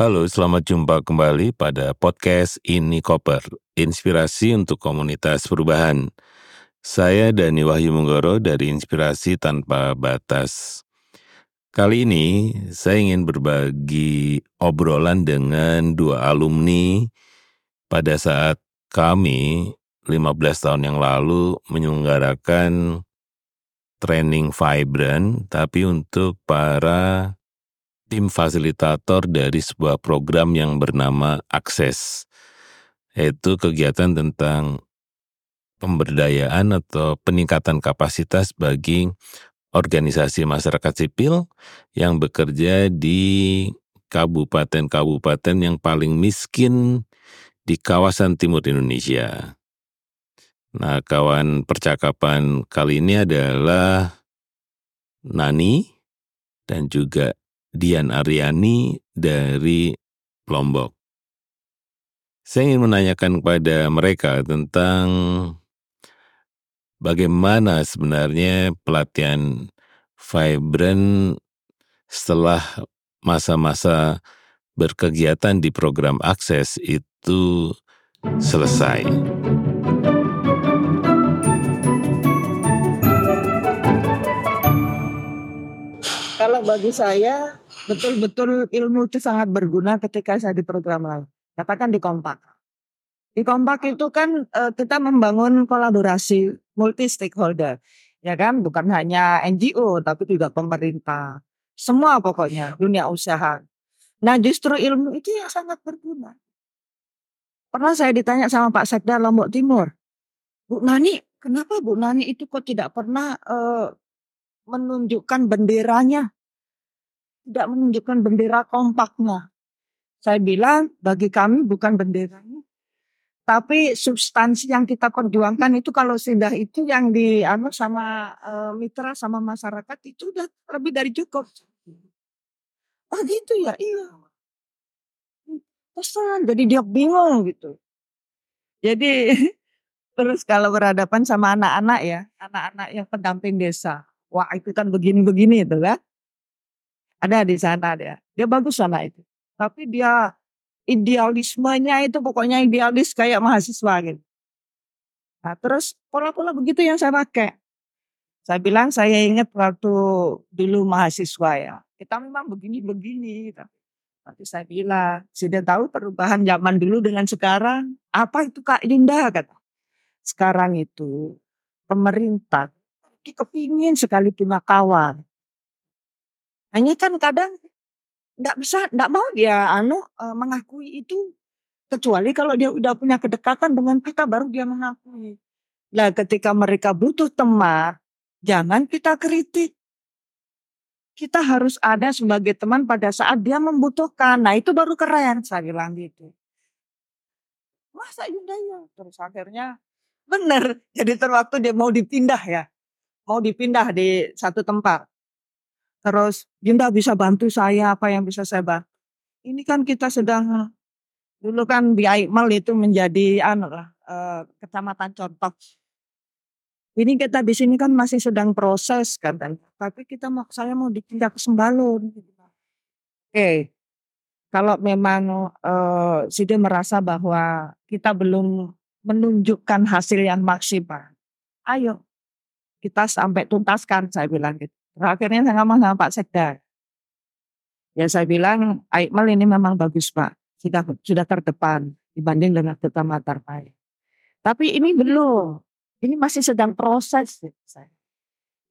Halo, selamat jumpa kembali pada podcast Ini Koper, inspirasi untuk komunitas perubahan. Saya Dani Wahyu Munggoro dari Inspirasi Tanpa Batas. Kali ini saya ingin berbagi obrolan dengan dua alumni pada saat kami 15 tahun yang lalu menyelenggarakan training Vibrant, tapi untuk para tim fasilitator dari sebuah program yang bernama Akses, yaitu kegiatan tentang pemberdayaan atau peningkatan kapasitas bagi organisasi masyarakat sipil yang bekerja di kabupaten-kabupaten yang paling miskin di kawasan timur Indonesia. Nah, kawan percakapan kali ini adalah Nani dan juga Dian Aryani dari Lombok. Saya ingin menanyakan kepada mereka tentang bagaimana sebenarnya pelatihan Vibrant setelah masa-masa berkegiatan di program akses itu selesai. Bagi saya, betul-betul ilmu itu sangat berguna ketika saya di program lain. Katakan di Kompak. Di Kompak itu kan uh, kita membangun kolaborasi multi stakeholder, ya kan? Bukan hanya NGO, tapi juga pemerintah. Semua pokoknya, dunia usaha. Nah justru ilmu itu yang sangat berguna. Pernah saya ditanya sama Pak Sekda Lombok Timur, Bu Nani, kenapa Bu Nani itu kok tidak pernah uh, menunjukkan benderanya. Tidak menunjukkan bendera kompaknya. Saya bilang bagi kami bukan benderanya. Tapi substansi yang kita perjuangkan itu kalau sudah itu yang di anu sama e, mitra sama masyarakat itu udah lebih dari cukup. Oh gitu ya, iya. Pesan, jadi dia bingung gitu. Jadi terus kalau berhadapan sama anak-anak ya, anak-anak yang pendamping desa wah itu kan begini-begini itu kan. Ada di sana dia. Dia bagus sana itu. Tapi dia idealismenya itu pokoknya idealis kayak mahasiswa gitu. Nah, terus pola-pola begitu yang saya pakai. Saya bilang saya ingat waktu dulu mahasiswa ya. Kita memang begini-begini. Tapi saya bilang, sudah tahu perubahan zaman dulu dengan sekarang. Apa itu Kak Linda kata. Sekarang itu pemerintah kepingin sekali punya kawan. Hanya kan kadang nggak bisa, nggak mau dia anu e, mengakui itu kecuali kalau dia udah punya kedekatan dengan kita baru dia mengakui. Nah ketika mereka butuh teman, jangan kita kritik. Kita harus ada sebagai teman pada saat dia membutuhkan. Nah itu baru keren saya bilang gitu. Masa Yunda ya? Terus akhirnya benar. Jadi terwaktu dia mau dipindah ya mau dipindah di satu tempat. Terus, Yunda bisa bantu saya, apa yang bisa saya bantu. Ini kan kita sedang, dulu kan di Aikmal itu menjadi anu lah, eh, kecamatan contoh. Ini kita di sini kan masih sedang proses kan, tapi kita mau saya mau dipindah ke Sembalun. Oke, kalau memang eh, Side merasa bahwa kita belum menunjukkan hasil yang maksimal, ayo kita sampai tuntaskan saya bilang gitu. Akhirnya saya ngomong sama Pak Sekda. Ya saya bilang Aikmal ini memang bagus Pak. Sudah sudah terdepan dibanding dengan Kecamatan lain. Tapi ini belum. Ini masih sedang proses. Saya.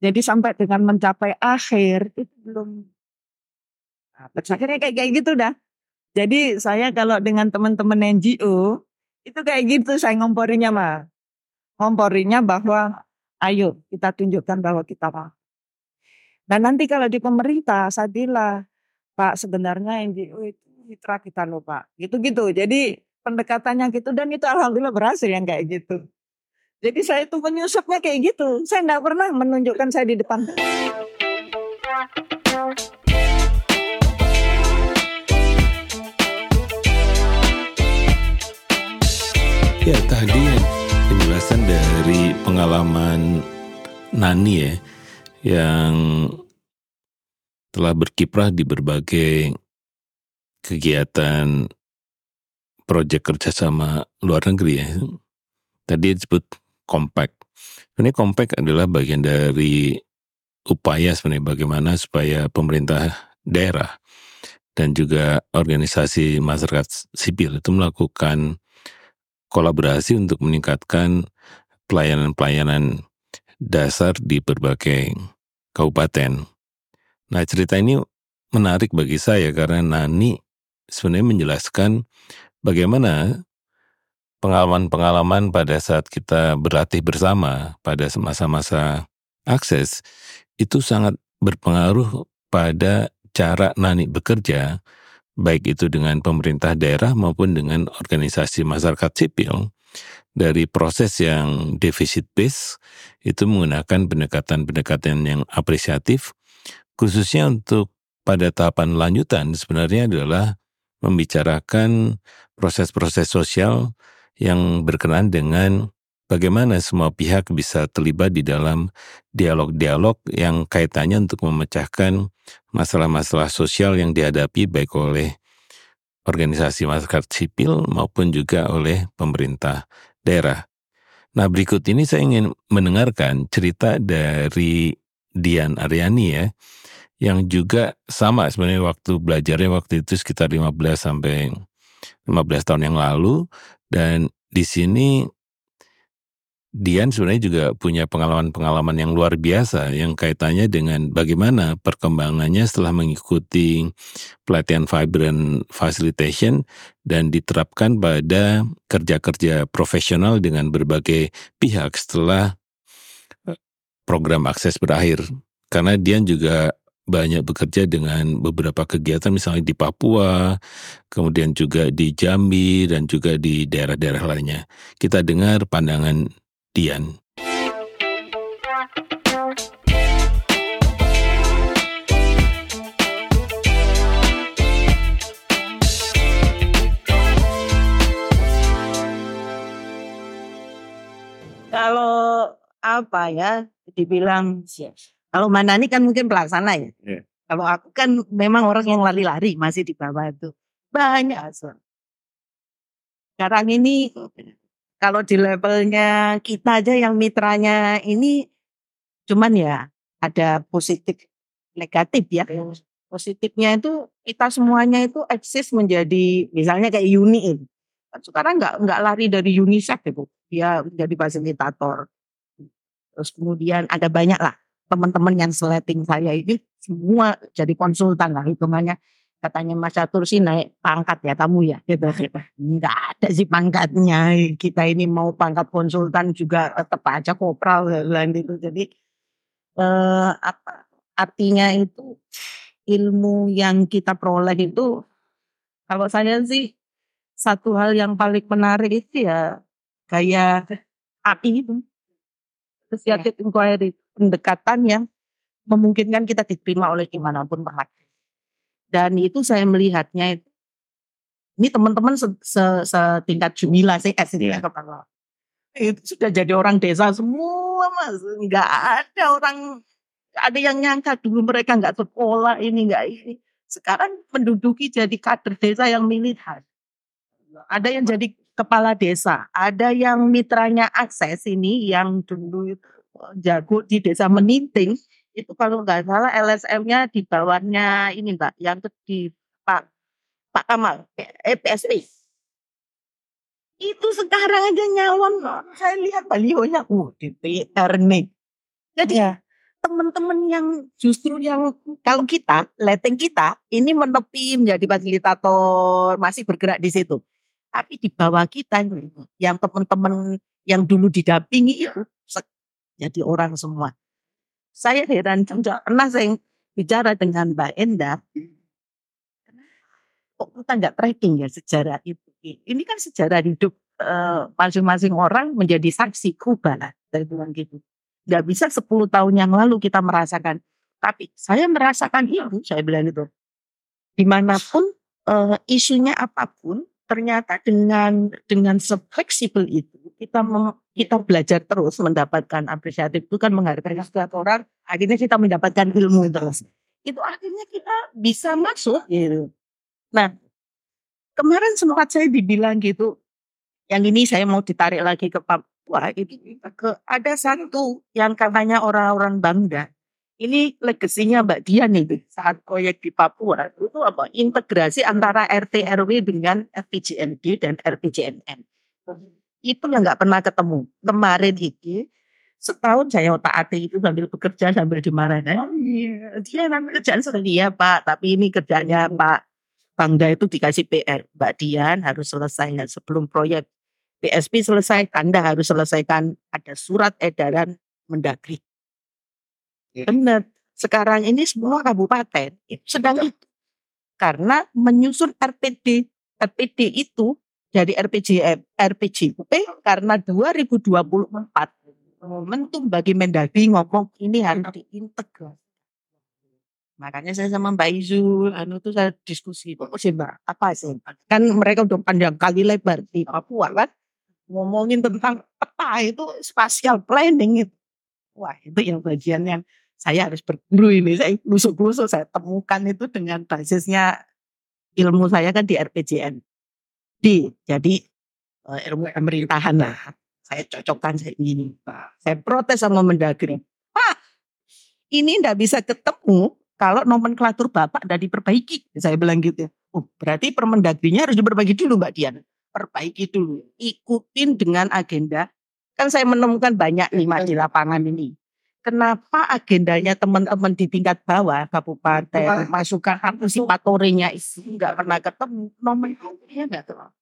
Jadi sampai dengan mencapai akhir itu belum. Nah, akhirnya kayak kayak gitu dah. Jadi saya kalau dengan teman-teman NGO itu kayak gitu saya ngomporinya mah. Ngomporinya bahwa Ayo kita tunjukkan bahwa kita mampu. Dan nanti kalau di pemerintah saya bilang, Pak sebenarnya NGO itu mitra kita loh Pak. Gitu-gitu. Jadi pendekatannya gitu dan itu alhamdulillah berhasil yang kayak gitu. Jadi saya itu menyusupnya kayak gitu. Saya enggak pernah menunjukkan saya di depan. Ya tadi penjelasan dari pengalaman Nani ya yang telah berkiprah di berbagai kegiatan proyek kerjasama luar negeri ya. Tadi disebut compact. Ini compact adalah bagian dari upaya sebenarnya bagaimana supaya pemerintah daerah dan juga organisasi masyarakat sipil itu melakukan kolaborasi untuk meningkatkan pelayanan-pelayanan dasar di berbagai kabupaten. Nah cerita ini menarik bagi saya karena Nani sebenarnya menjelaskan bagaimana pengalaman-pengalaman pada saat kita berlatih bersama pada masa-masa akses itu sangat berpengaruh pada cara Nani bekerja baik itu dengan pemerintah daerah maupun dengan organisasi masyarakat sipil dari proses yang defisit base itu menggunakan pendekatan-pendekatan yang apresiatif khususnya untuk pada tahapan lanjutan sebenarnya adalah membicarakan proses-proses sosial yang berkenaan dengan bagaimana semua pihak bisa terlibat di dalam dialog-dialog yang kaitannya untuk memecahkan masalah-masalah sosial yang dihadapi baik oleh organisasi masyarakat sipil maupun juga oleh pemerintah daerah. Nah berikut ini saya ingin mendengarkan cerita dari Dian Aryani ya, yang juga sama sebenarnya waktu belajarnya waktu itu sekitar 15 sampai 15 tahun yang lalu dan di sini Dian sebenarnya juga punya pengalaman-pengalaman yang luar biasa yang kaitannya dengan bagaimana perkembangannya setelah mengikuti pelatihan Vibrant Facilitation dan diterapkan pada kerja-kerja profesional dengan berbagai pihak setelah eh, program akses berakhir. Karena Dian juga banyak bekerja dengan beberapa kegiatan misalnya di Papua, kemudian juga di Jambi dan juga di daerah-daerah lainnya. Kita dengar pandangan Dian. Kalau apa ya dibilang kalau mana ini kan mungkin pelaksana ya. Yeah. Kalau aku kan memang orang yang lari-lari masih di bawah itu. Banyak Sekarang ini kalau di levelnya kita aja yang mitranya ini cuman ya ada positif negatif ya. Positifnya itu kita semuanya itu eksis menjadi misalnya kayak uni ini. Kan sekarang nggak nggak lari dari UNICEF itu, dia menjadi fasilitator. Terus kemudian ada banyak lah teman-teman yang seleting saya ini semua jadi konsultan lah hitungannya katanya Mas Catur sih naik pangkat ya kamu ya? Gitu. Enggak ada sih pangkatnya. Kita ini mau pangkat konsultan juga tetap aja kopral lain itu jadi eh, apa artinya itu ilmu yang kita peroleh itu kalau saya sih satu hal yang paling menarik itu ya gaya api itu. Associated inquiry pendekatan yang memungkinkan kita diterima oleh di mana pun berlaku dan itu saya melihatnya itu ini teman-teman setingkat Jumila sih eh, sini yeah. itu sudah jadi orang desa semua mas. Nggak ada orang ada yang nyangka dulu mereka nggak sekolah ini nggak ini. Sekarang menduduki jadi kader desa yang militan ada yang jadi kepala desa ada yang mitranya akses ini yang dulu jago di desa meninting itu kalau nggak salah LSM-nya di bawahnya ini Mbak, yang di Pak Pak Kamal, eh, PSP. Itu sekarang aja nyalon, saya lihat balihonya, uh DPR nih. Jadi ya. teman-teman yang justru yang kalau kita, letting kita, ini menepi menjadi fasilitator, masih bergerak di situ. Tapi di bawah kita, yang teman-teman yang dulu didampingi itu, jadi orang semua saya heran juga pernah saya bicara dengan Mbak Enda. Kok kita nggak tracking ya sejarah itu? Ini kan sejarah hidup eh, masing-masing uh, orang menjadi saksi kubah dari bilang gitu. Nggak bisa 10 tahun yang lalu kita merasakan. Tapi saya merasakan itu, saya bilang itu. Di mana pun uh, isunya apa pun, ternyata dengan dengan fleksibel itu kita mem, kita belajar terus mendapatkan apresiatif. Itu kan menghargai setiap orang akhirnya kita mendapatkan ilmu terus itu akhirnya kita bisa masuk gitu. Nah kemarin sempat saya dibilang gitu, yang ini saya mau ditarik lagi ke Papua itu ke ada satu yang katanya orang-orang bangga. Ini legasinya Mbak Dian itu saat proyek di Papua itu apa integrasi antara RT RW dengan RPJMD dan RPJMN. Itu yang nggak pernah ketemu. Kemarin itu setahun saya otak atik itu sambil bekerja sambil dimarahin. Oh, iya, dia nanti kerjaan sendiri ya Pak, tapi ini kerjanya Pak Bangda itu dikasih PR, Mbak Dian harus selesai sebelum proyek PSP selesai, Anda harus selesaikan ada surat edaran Mendagri. Ya. Benar. Sekarang ini semua kabupaten sedang itu. Karena menyusun RPD, RPD itu dari RPJM, RPJP karena 2024 momentum bagi Mendagri ngomong ini harus diintegrasi Makanya saya sama Mbak Izul, anu tuh saya diskusi, kok sih Mbak, apa sih? Kan mereka udah panjang kali lebar di Papua kan, ngomongin tentang peta itu spatial planning itu. Wah itu yang bagian yang saya harus berburu ini, saya lusuk-lusuk, saya temukan itu dengan basisnya ilmu saya kan di RPJN. Di, jadi eh, ilmu pemerintahan lah. Saya cocokkan saya ini. Saya protes sama Mendagri. Pak, ini ndak bisa ketemu kalau nomenklatur Bapak tidak diperbaiki. Saya bilang gitu ya. Oh, berarti permendagrinya harus diperbaiki dulu Mbak Dian. Perbaiki dulu. Ikutin dengan agenda. Kan saya menemukan banyak nih Mas di lapangan ini. Kenapa agendanya teman-teman di tingkat bawah kabupaten masukan antisipatorenya itu nggak pernah ketemu nomenklaturnya nggak ketemu.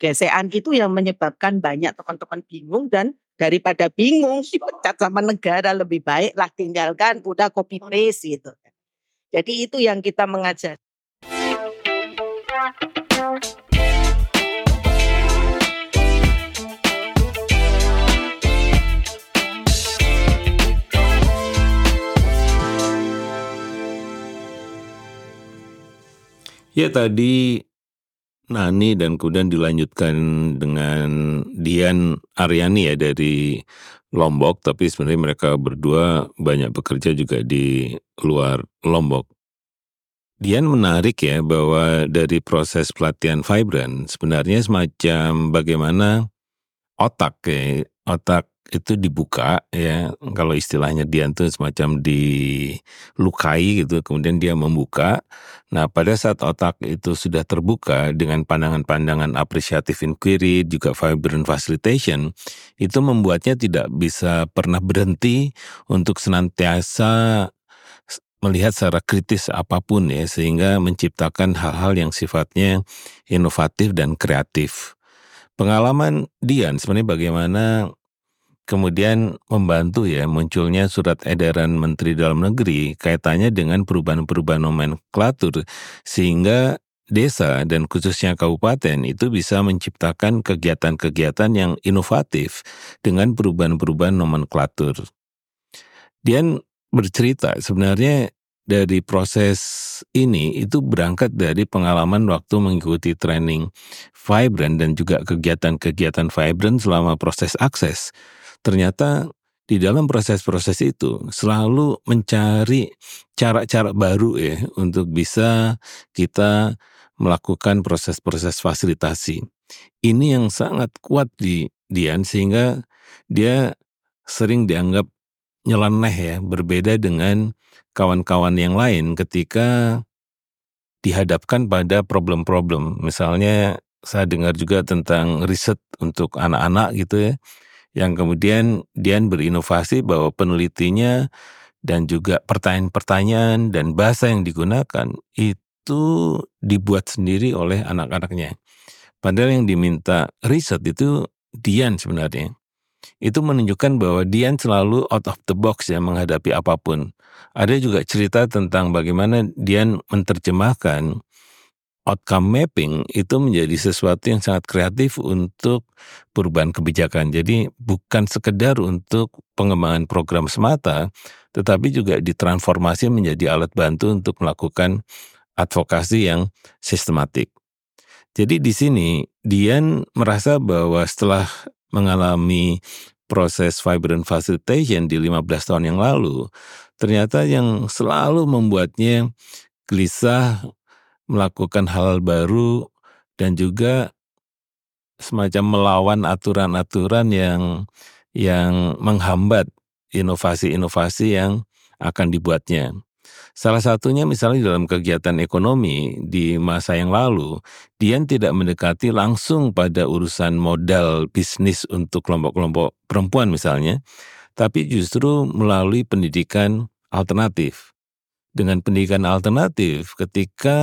Gesekan itu yang menyebabkan banyak teman-teman bingung dan daripada bingung dipecat sama negara lebih baik lah tinggalkan udah copy paste gitu. Jadi itu yang kita mengajar. Ya tadi Nani dan kemudian dilanjutkan dengan Dian Aryani ya dari Lombok, tapi sebenarnya mereka berdua banyak bekerja juga di luar Lombok. Dian menarik ya bahwa dari proses pelatihan Vibran sebenarnya semacam bagaimana otak ya, otak itu dibuka ya kalau istilahnya dia itu semacam dilukai gitu kemudian dia membuka nah pada saat otak itu sudah terbuka dengan pandangan-pandangan apresiatif inquiry juga vibrant facilitation itu membuatnya tidak bisa pernah berhenti untuk senantiasa melihat secara kritis apa pun ya sehingga menciptakan hal-hal yang sifatnya inovatif dan kreatif. Pengalaman Dian sebenarnya bagaimana kemudian membantu ya munculnya surat edaran Menteri Dalam Negeri kaitannya dengan perubahan-perubahan nomenklatur sehingga desa dan khususnya kabupaten itu bisa menciptakan kegiatan-kegiatan yang inovatif dengan perubahan-perubahan nomenklatur. Dian bercerita sebenarnya dari proses ini itu berangkat dari pengalaman waktu mengikuti training Vibrant dan juga kegiatan-kegiatan Vibrant selama proses akses ternyata di dalam proses-proses itu selalu mencari cara-cara baru ya untuk bisa kita melakukan proses-proses fasilitasi. Ini yang sangat kuat di Dian sehingga dia sering dianggap nyeleneh ya, berbeda dengan kawan-kawan yang lain ketika dihadapkan pada problem-problem. Misalnya saya dengar juga tentang riset untuk anak-anak gitu ya yang kemudian Dian berinovasi bahwa penelitinya dan juga pertanyaan-pertanyaan dan bahasa yang digunakan itu dibuat sendiri oleh anak-anaknya. Padahal yang diminta riset itu Dian sebenarnya. Itu menunjukkan bahwa Dian selalu out of the box ya menghadapi apa pun. Ada juga cerita tentang bagaimana Dian menerjemahkan outcome mapping itu menjadi sesuatu yang sangat kreatif untuk perubahan kebijakan. Jadi bukan sekedar untuk pengembangan program semata, tetapi juga ditransformasi menjadi alat bantu untuk melakukan advokasi yang sistematik. Jadi di sini Dian merasa bahwa setelah mengalami proses vibrant facilitation di 15 tahun yang lalu, ternyata yang selalu membuatnya gelisah melakukan hal baru dan juga semacam melawan aturan-aturan yang yang menghambat inovasi-inovasi yang akan dibuatnya. Salah satunya misalnya dalam kegiatan ekonomi di masa yang lalu, Dian tidak mendekati langsung pada urusan modal bisnis untuk kelompok-kelompok perempuan misalnya, tapi justru melalui pendidikan alternatif. Dengan pendidikan alternatif, ketika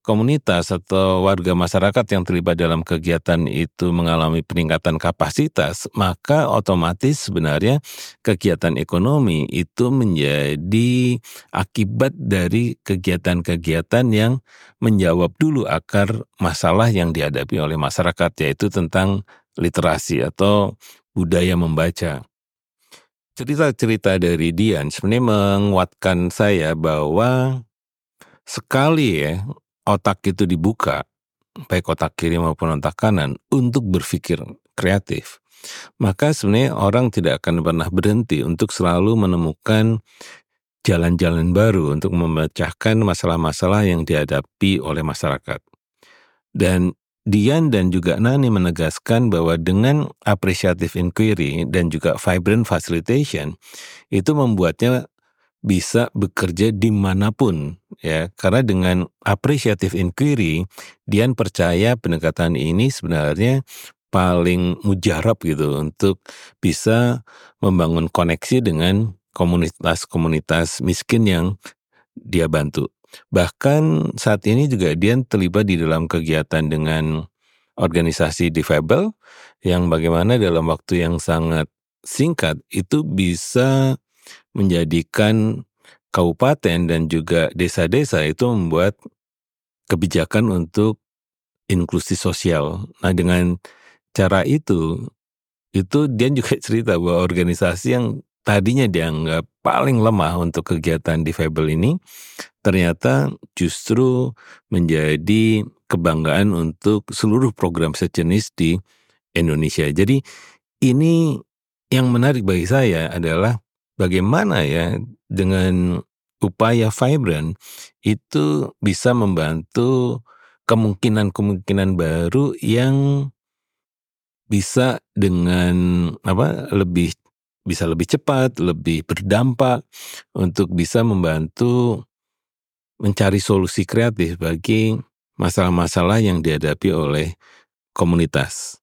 komunitas atau warga masyarakat yang terlibat dalam kegiatan itu mengalami peningkatan kapasitas, maka otomatis sebenarnya kegiatan ekonomi itu menjadi akibat dari kegiatan-kegiatan yang menjawab dulu akar masalah yang dihadapi oleh masyarakat, yaitu tentang literasi atau budaya membaca. Cerita-cerita dari Dian sebenarnya menguatkan saya bahwa sekali ya otak itu dibuka, baik otak kiri maupun otak kanan, untuk berpikir kreatif, maka sebenarnya orang tidak akan pernah berhenti untuk selalu menemukan jalan-jalan baru untuk memecahkan masalah-masalah yang dihadapi oleh masyarakat. Dan Dian dan juga Nani menegaskan bahwa dengan appreciative inquiry dan juga vibrant facilitation itu membuatnya bisa bekerja di mana pun ya. Karena dengan appreciative inquiry Dian percaya pendekatan ini sebenarnya paling mujarab gitu untuk bisa membangun koneksi dengan komunitas-komunitas miskin yang dia bantu. Bahkan saat ini juga Dian terlibat di dalam kegiatan dengan organisasi difabel yang bagaimana dalam waktu yang sangat singkat itu bisa menjadikan kabupaten dan juga desa-desa itu membuat kebijakan untuk inklusi sosial. Nah dengan cara itu, itu dia juga cerita bahwa organisasi yang tadinya dianggap paling lemah untuk kegiatan difabel ini, ternyata justru menjadi kebanggaan untuk seluruh program sejenis di Indonesia. Jadi ini yang menarik bagi saya adalah bagaimana ya dengan upaya vibrant itu bisa membantu kemungkinan-kemungkinan baru yang bisa dengan apa lebih bisa lebih cepat, lebih berdampak untuk bisa membantu mencari solusi kreatif bagi masalah-masalah yang dihadapi oleh komunitas.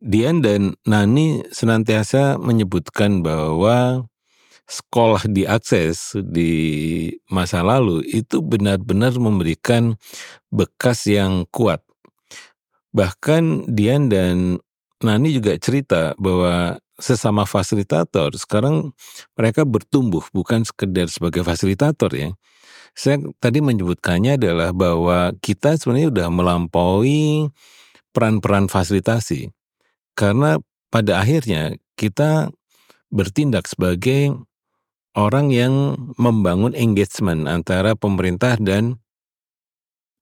Dian dan Nani senantiasa menyebutkan bahwa sekolah diakses di masa lalu itu benar-benar memberikan bekas yang kuat. Bahkan Dian dan Nani juga cerita bahwa sesama fasilitator sekarang mereka bertumbuh bukan sekedar sebagai fasilitator ya. Saya tadi menyebutkannya adalah bahwa kita sebenarnya sudah melampaui peran-peran fasilitasi karena pada akhirnya kita bertindak sebagai orang yang membangun engagement antara pemerintah dan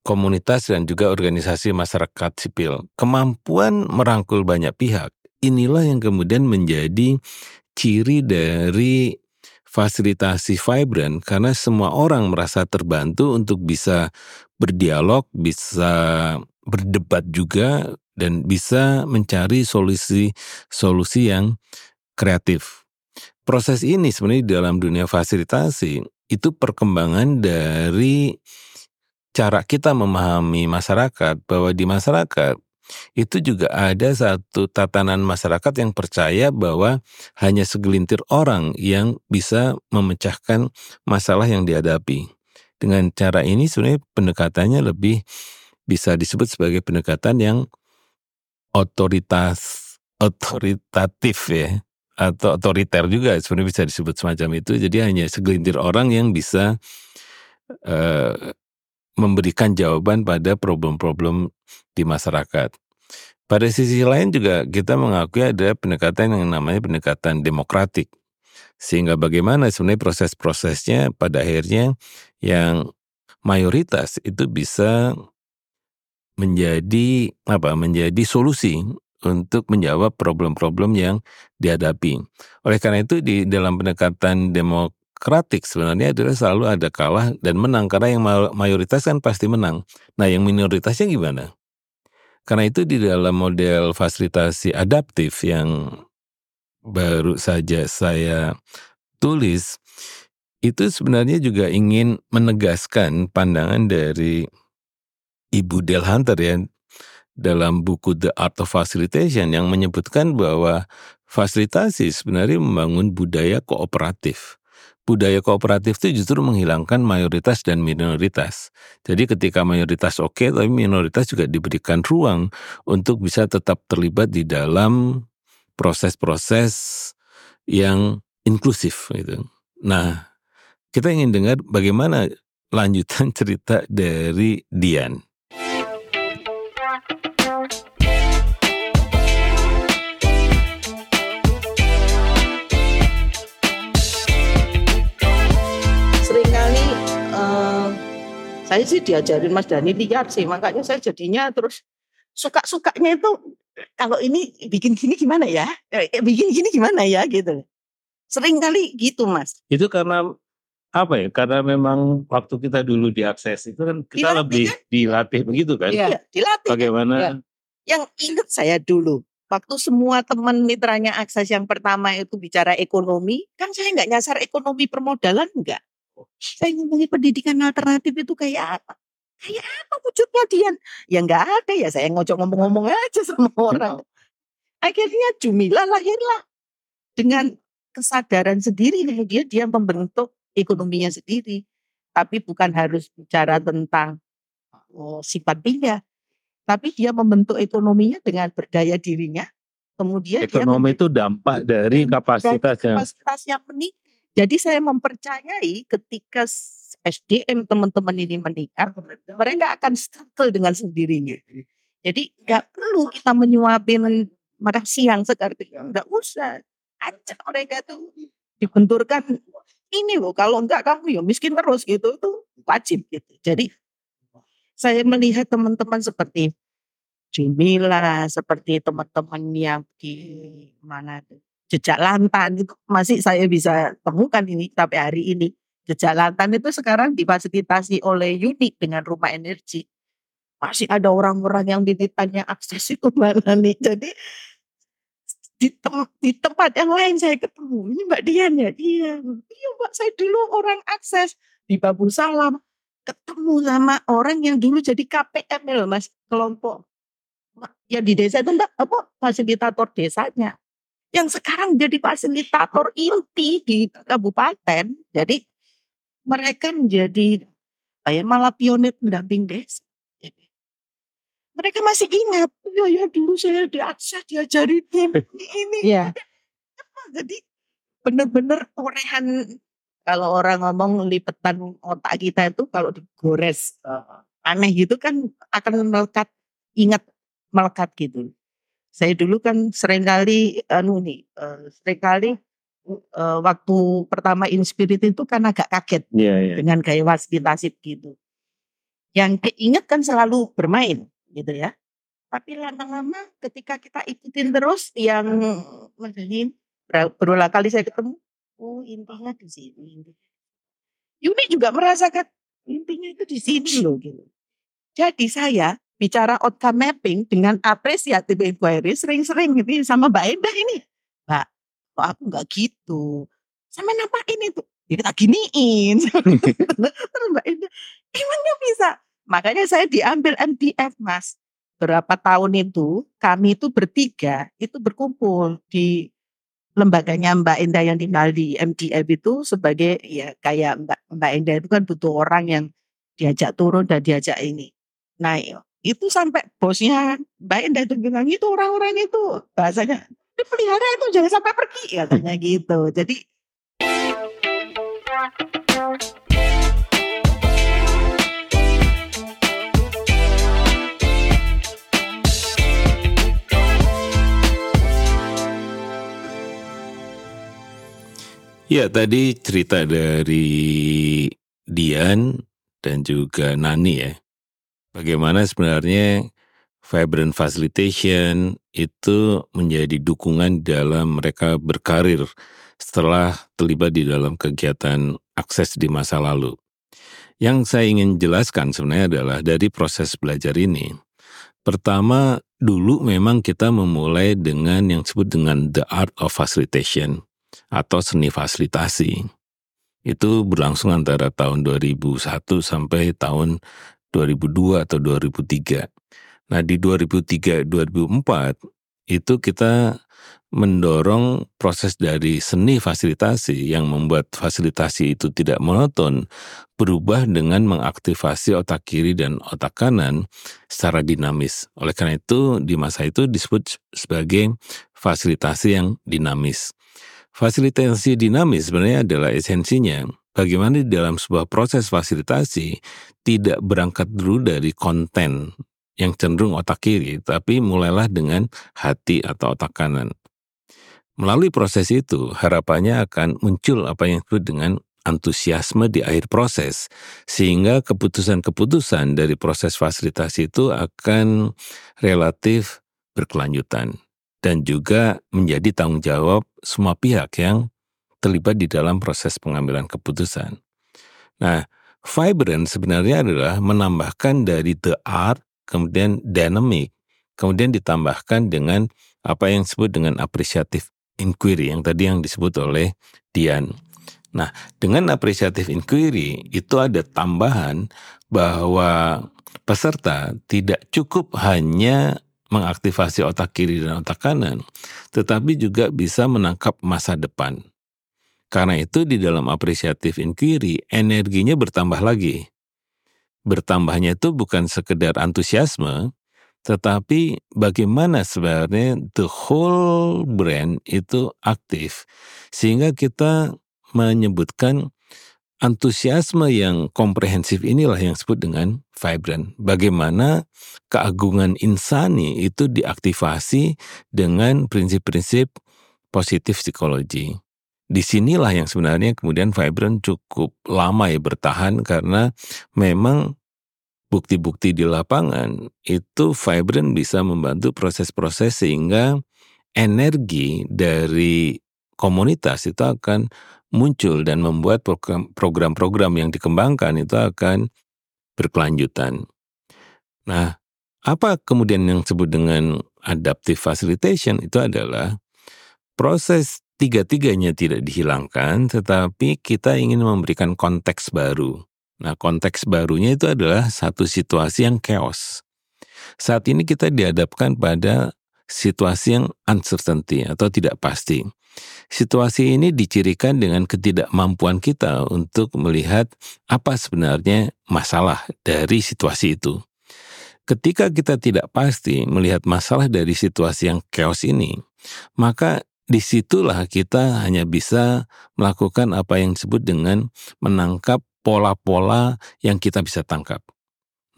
komunitas dan juga organisasi masyarakat sipil. Kemampuan merangkul banyak pihak, inilah yang kemudian menjadi ciri dari fasilitasi vibrant karena semua orang merasa terbantu untuk bisa berdialog, bisa berdebat juga dan bisa mencari solusi-solusi yang kreatif. Proses ini sebenarnya dalam dunia fasilitasi itu perkembangan dari cara kita memahami masyarakat bahwa di masyarakat itu juga ada satu tatanan masyarakat yang percaya bahwa hanya segelintir orang yang bisa memecahkan masalah yang dihadapi. Dengan cara ini sebenarnya pendekatannya lebih bisa disebut sebagai pendekatan yang otoritas otoritatif ya atau otoriter juga sebenarnya bisa disebut semacam itu jadi hanya segelintir orang yang bisa uh, memberikan jawaban pada problem-problem di masyarakat. Pada sisi lain juga kita mengakui ada pendekatan yang namanya pendekatan demokratik. Sehingga bagaimana sebenarnya proses-prosesnya pada akhirnya yang mayoritas itu bisa menjadi apa menjadi solusi untuk menjawab problem-problem yang dihadapi. Oleh karena itu di dalam pendekatan demokrasi demokratik sebenarnya adalah selalu ada kalah dan menang karena yang mayoritas kan pasti menang. Nah, yang minoritasnya gimana? Karena itu di dalam model fasilitasi adaptif yang baru saja saya tulis itu sebenarnya juga ingin menegaskan pandangan dari Ibu Del Hunter ya dalam buku The Art of Facilitation yang menyebutkan bahwa fasilitasi sebenarnya membangun budaya kooperatif. Budaya kooperatif itu justru menghilangkan mayoritas dan minoritas. Jadi ketika mayoritas oke, okay, tapi minoritas juga diberikan ruang untuk bisa tetap terlibat di dalam proses-proses yang inklusif gitu. Nah, kita ingin dengar bagaimana lanjutan cerita dari Dian. Saya sih diajarin Mas Dani liar sih, makanya saya jadinya terus suka-sukanya itu kalau ini bikin gini gimana ya, eh, eh, bikin gini gimana ya gitu. Sering kali gitu Mas. Itu karena apa ya? Karena memang waktu kita dulu diakses itu kan kita dilatih, lebih kan? dilatih begitu kan? Iya, dilatih. Bagaimana? Ya. Yang ingat saya dulu, waktu semua teman mitranya akses yang pertama itu bicara ekonomi, kan saya nggak nyasar ekonomi permodalan enggak. Saya ngomongin pendidikan alternatif itu kayak apa? Kayak apa wujudnya Dian? Ya nggak ada ya saya ngocok ngomong-ngomong aja sama orang. Akhirnya Jumila lahirlah dengan kesadaran sendiri kemudian dia membentuk ekonominya sendiri. Tapi bukan harus bicara tentang oh, sifat dia. Tapi dia membentuk ekonominya dengan berdaya dirinya. Kemudian ekonomi itu dampak dari kapasitas yang kapasitas yang meningkat jadi saya mempercayai ketika SDM teman-teman ini meningkat, mereka akan struggle dengan sendirinya. Jadi nggak perlu kita menyuapin makan siang sekarang, nggak usah. Ajak mereka tuh dibenturkan ini loh, kalau enggak kamu ya miskin terus gitu, itu wajib gitu. Jadi saya melihat teman-teman seperti Jimila, seperti teman-teman yang di mana jejak lantan itu masih saya bisa temukan ini tapi hari ini. Jejak lantan itu sekarang difasilitasi oleh unit dengan rumah energi. Masih ada orang-orang yang ditanya akses itu mana nih. Jadi di, tem di tempat yang lain saya ketemu. Ini Mbak Dian ya? Iya. Iya Mbak saya dulu orang akses di Babul Salam. Ketemu sama orang yang dulu jadi KPML mas. Kelompok yang di desa itu mbak apa fasilitator desanya yang sekarang jadi fasilitator inti di kabupaten. Jadi mereka menjadi saya malah pionir pendamping desa. mereka masih ingat, ya ya dulu saya diakses diajari ini. Yeah. Jadi benar-benar orehan kalau orang ngomong lipetan otak kita itu kalau digores uh, aneh gitu kan akan melekat ingat melekat gitu. Saya dulu kan sering kali anu nih, uh, kali uh, waktu pertama Inspirit itu kan agak kaget yeah, yeah. dengan gaya waspitasi gitu. Yang keinget kan selalu bermain gitu ya. Tapi lama-lama ketika kita ikutin terus yang menjadi berulang kali saya ketemu, oh intinya di sini. Yuni juga merasakan intinya itu di sini loh gitu. Jadi saya bicara outcome mapping dengan apresiatif inquiry sering-sering gitu sama Mbak Endah ini. Mbak, kok aku nggak gitu? Sama ini tuh? Jadi tak giniin. Terus Mbak Endah, emangnya bisa? Makanya saya diambil MDF mas. Berapa tahun itu kami itu bertiga itu berkumpul di lembaganya Mbak Endah yang tinggal di MDF itu sebagai ya kayak Mbak Mbak Endah itu kan butuh orang yang diajak turun dan diajak ini. Nah itu sampai bosnya Mbak Indah itu bilang itu orang-orang itu bahasanya dipelihara itu jangan sampai pergi katanya gitu. Jadi Ya tadi cerita dari Dian dan juga Nani ya bagaimana sebenarnya vibrant facilitation itu menjadi dukungan dalam mereka berkarir setelah terlibat di dalam kegiatan akses di masa lalu. Yang saya ingin jelaskan sebenarnya adalah dari proses belajar ini. Pertama, dulu memang kita memulai dengan yang disebut dengan the art of facilitation atau seni fasilitasi. Itu berlangsung antara tahun 2001 sampai tahun 2002 atau 2003. Nah, di 2003 2004 itu kita mendorong proses dari seni fasilitasi yang membuat fasilitasi itu tidak monoton berubah dengan mengaktifasi otak kiri dan otak kanan secara dinamis. Oleh karena itu di masa itu disebut sebagai fasilitasi yang dinamis. Fasilitasi dinamis sebenarnya adalah esensinya bagaimana di dalam sebuah proses fasilitasi tidak berangkat dulu dari konten yang cenderung otak kiri, tapi mulailah dengan hati atau otak kanan. Melalui proses itu, harapannya akan muncul apa yang disebut dengan antusiasme di akhir proses, sehingga keputusan-keputusan dari proses fasilitasi itu akan relatif berkelanjutan dan juga menjadi tanggung jawab semua pihak yang terlibat di dalam proses pengambilan keputusan. Nah, vibrant sebenarnya adalah menambahkan dari the art, kemudian dynamic, kemudian ditambahkan dengan apa yang disebut dengan apresiatif inquiry yang tadi yang disebut oleh Dian. Nah, dengan apresiatif inquiry itu ada tambahan bahwa peserta tidak cukup hanya mengaktifasi otak kiri dan otak kanan, tetapi juga bisa menangkap masa depan. Karena itu di dalam apresiatif inquiry, energinya bertambah lagi. Bertambahnya itu bukan sekedar antusiasme, tetapi bagaimana sebenarnya the whole brand itu aktif sehingga kita menyebutkan antusiasme yang komprehensif inilah yang disebut dengan vibrant. Bagaimana keagungan insani itu diaktifasi dengan prinsip-prinsip positif psikologi. Di sinilah yang sebenarnya kemudian vibrant cukup lama ya bertahan karena memang bukti-bukti di lapangan itu Vibrant bisa membantu proses-proses sehingga energi dari komunitas itu akan muncul dan membuat program-program yang dikembangkan itu akan berkelanjutan. Nah, apa kemudian yang disebut dengan adaptive facilitation itu adalah proses tiga-tiganya tidak dihilangkan, tetapi kita ingin memberikan konteks baru. Nah, konteks barunya itu adalah satu situasi yang chaos. Saat ini kita dihadapkan pada situasi yang uncertainty atau tidak pasti. Situasi ini dicirikan dengan ketidakmampuan kita untuk melihat apa sebenarnya masalah dari situasi itu. Ketika kita tidak pasti melihat masalah dari situasi yang chaos ini, maka di situlah kita hanya bisa melakukan apa yang disebut dengan menangkap pola-pola yang kita bisa tangkap.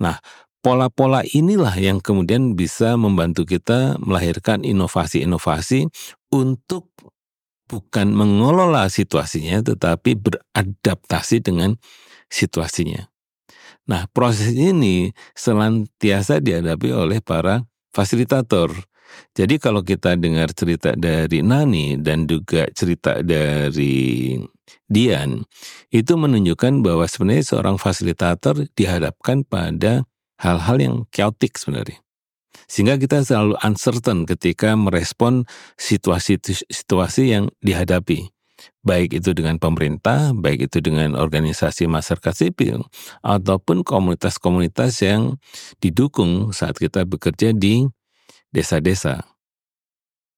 Nah, pola-pola inilah yang kemudian bisa membantu kita melahirkan inovasi-inovasi untuk bukan mengelola situasinya, tetapi beradaptasi dengan situasinya. Nah, proses ini senantiasa dihadapi oleh para fasilitator. Jadi kalau kita dengar cerita dari Nani dan juga cerita dari Dian, itu menunjukkan bahwa sebenarnya seorang fasilitator dihadapkan pada hal-hal yang chaotic sebenarnya. Sehingga kita selalu uncertain ketika merespon situasi-situasi yang dihadapi. Baik itu dengan pemerintah, baik itu dengan organisasi masyarakat sipil, ataupun komunitas-komunitas yang didukung saat kita bekerja di desa-desa.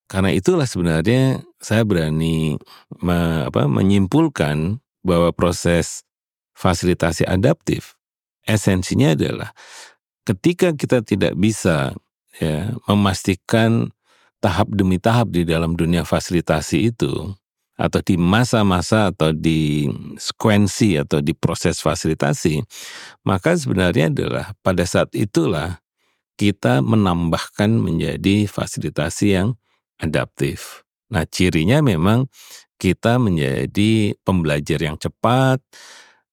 Karena itulah sebenarnya saya berani me, apa, menyimpulkan bahwa proses fasilitasi adaptif esensinya adalah ketika kita tidak bisa ya memastikan tahap demi tahap di dalam dunia fasilitasi itu atau di masa-masa atau di sekuensi atau di proses fasilitasi maka sebenarnya adalah pada saat itulah kita menambahkan menjadi fasilitasi yang adaptif. Nah, cirinya memang kita menjadi pembelajar yang cepat,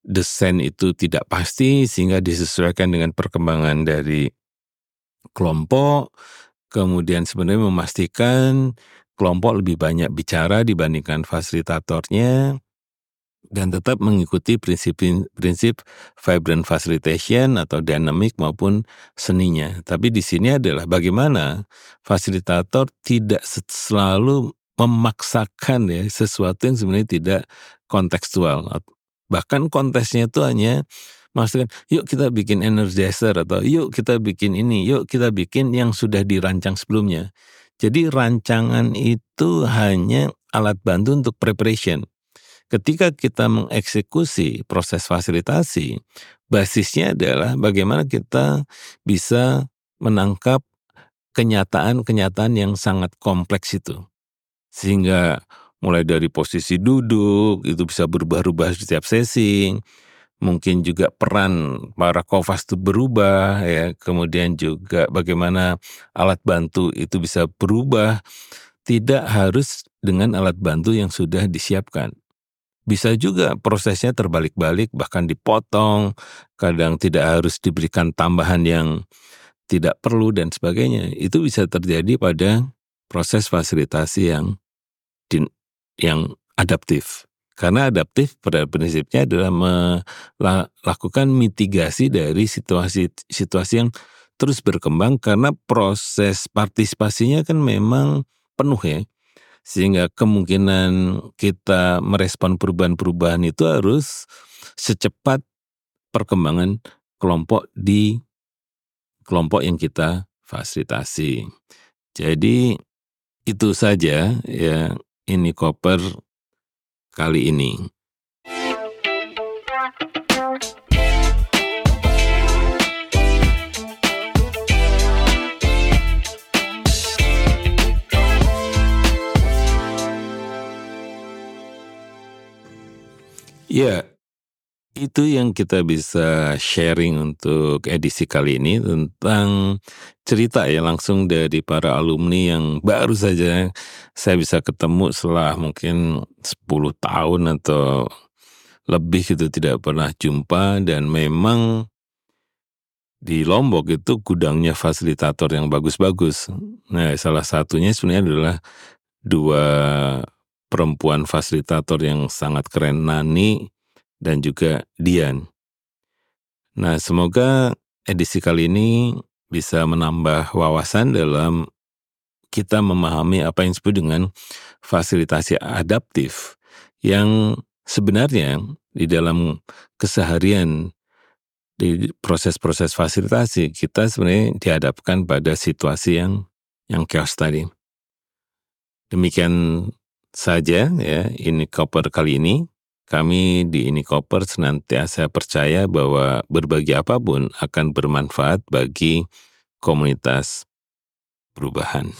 desain itu tidak pasti sehingga disesuaikan dengan perkembangan dari kelompok, kemudian sebenarnya memastikan kelompok lebih banyak bicara dibandingkan fasilitatornya dan tetap mengikuti prinsip-prinsip vibrant facilitation atau dynamic maupun seninya. Tapi di sini adalah bagaimana fasilitator tidak selalu memaksakan ya sesuatu yang sebenarnya tidak kontekstual. Bahkan kontesnya itu hanya maksudnya yuk kita bikin energizer atau yuk kita bikin ini, yuk kita bikin yang sudah dirancang sebelumnya. Jadi rancangan itu hanya alat bantu untuk preparation. Ketika kita mengeksekusi proses fasilitasi, basisnya adalah bagaimana kita bisa menangkap kenyataan-kenyataan yang sangat kompleks itu. Sehingga mulai dari posisi duduk, itu bisa berubah-ubah setiap sesi, mungkin juga peran para kofas itu berubah ya. Kemudian juga bagaimana alat bantu itu bisa berubah. Tidak harus dengan alat bantu yang sudah disiapkan bisa juga prosesnya terbalik-balik bahkan dipotong kadang tidak harus diberikan tambahan yang tidak perlu dan sebagainya itu bisa terjadi pada proses fasilitasi yang yang adaptif karena adaptif pada prinsipnya adalah melakukan mitigasi dari situasi-situasi yang terus berkembang karena proses partisipasinya kan memang penuh ya. Sehingga kemungkinan kita merespon perubahan-perubahan itu harus secepat perkembangan kelompok di kelompok yang kita fasilitasi. Jadi itu saja ya ini koper kali ini. Ya, itu yang kita bisa sharing untuk edisi kali ini tentang cerita ya langsung dari para alumni yang baru saja saya bisa ketemu setelah mungkin 10 tahun atau lebih itu tidak pernah jumpa dan memang di Lombok itu gudangnya fasilitator yang bagus-bagus. Nah, salah satunya sebenarnya adalah dua perempuan fasilitator yang sangat keren Nani dan juga Dian. Nah, semoga edisi kali ini bisa menambah wawasan dalam kita memahami apa yang disebut dengan fasilitasi adaptif yang sebenarnya di dalam keseharian di proses-proses fasilitasi kita sebenarnya dihadapkan pada situasi yang yang chaos tadi. Demikian saja ya ini koper kali ini. Kami di Ini Koper senantiasa percaya bahwa berbagi apa pun akan bermanfaat bagi komunitas perubahan.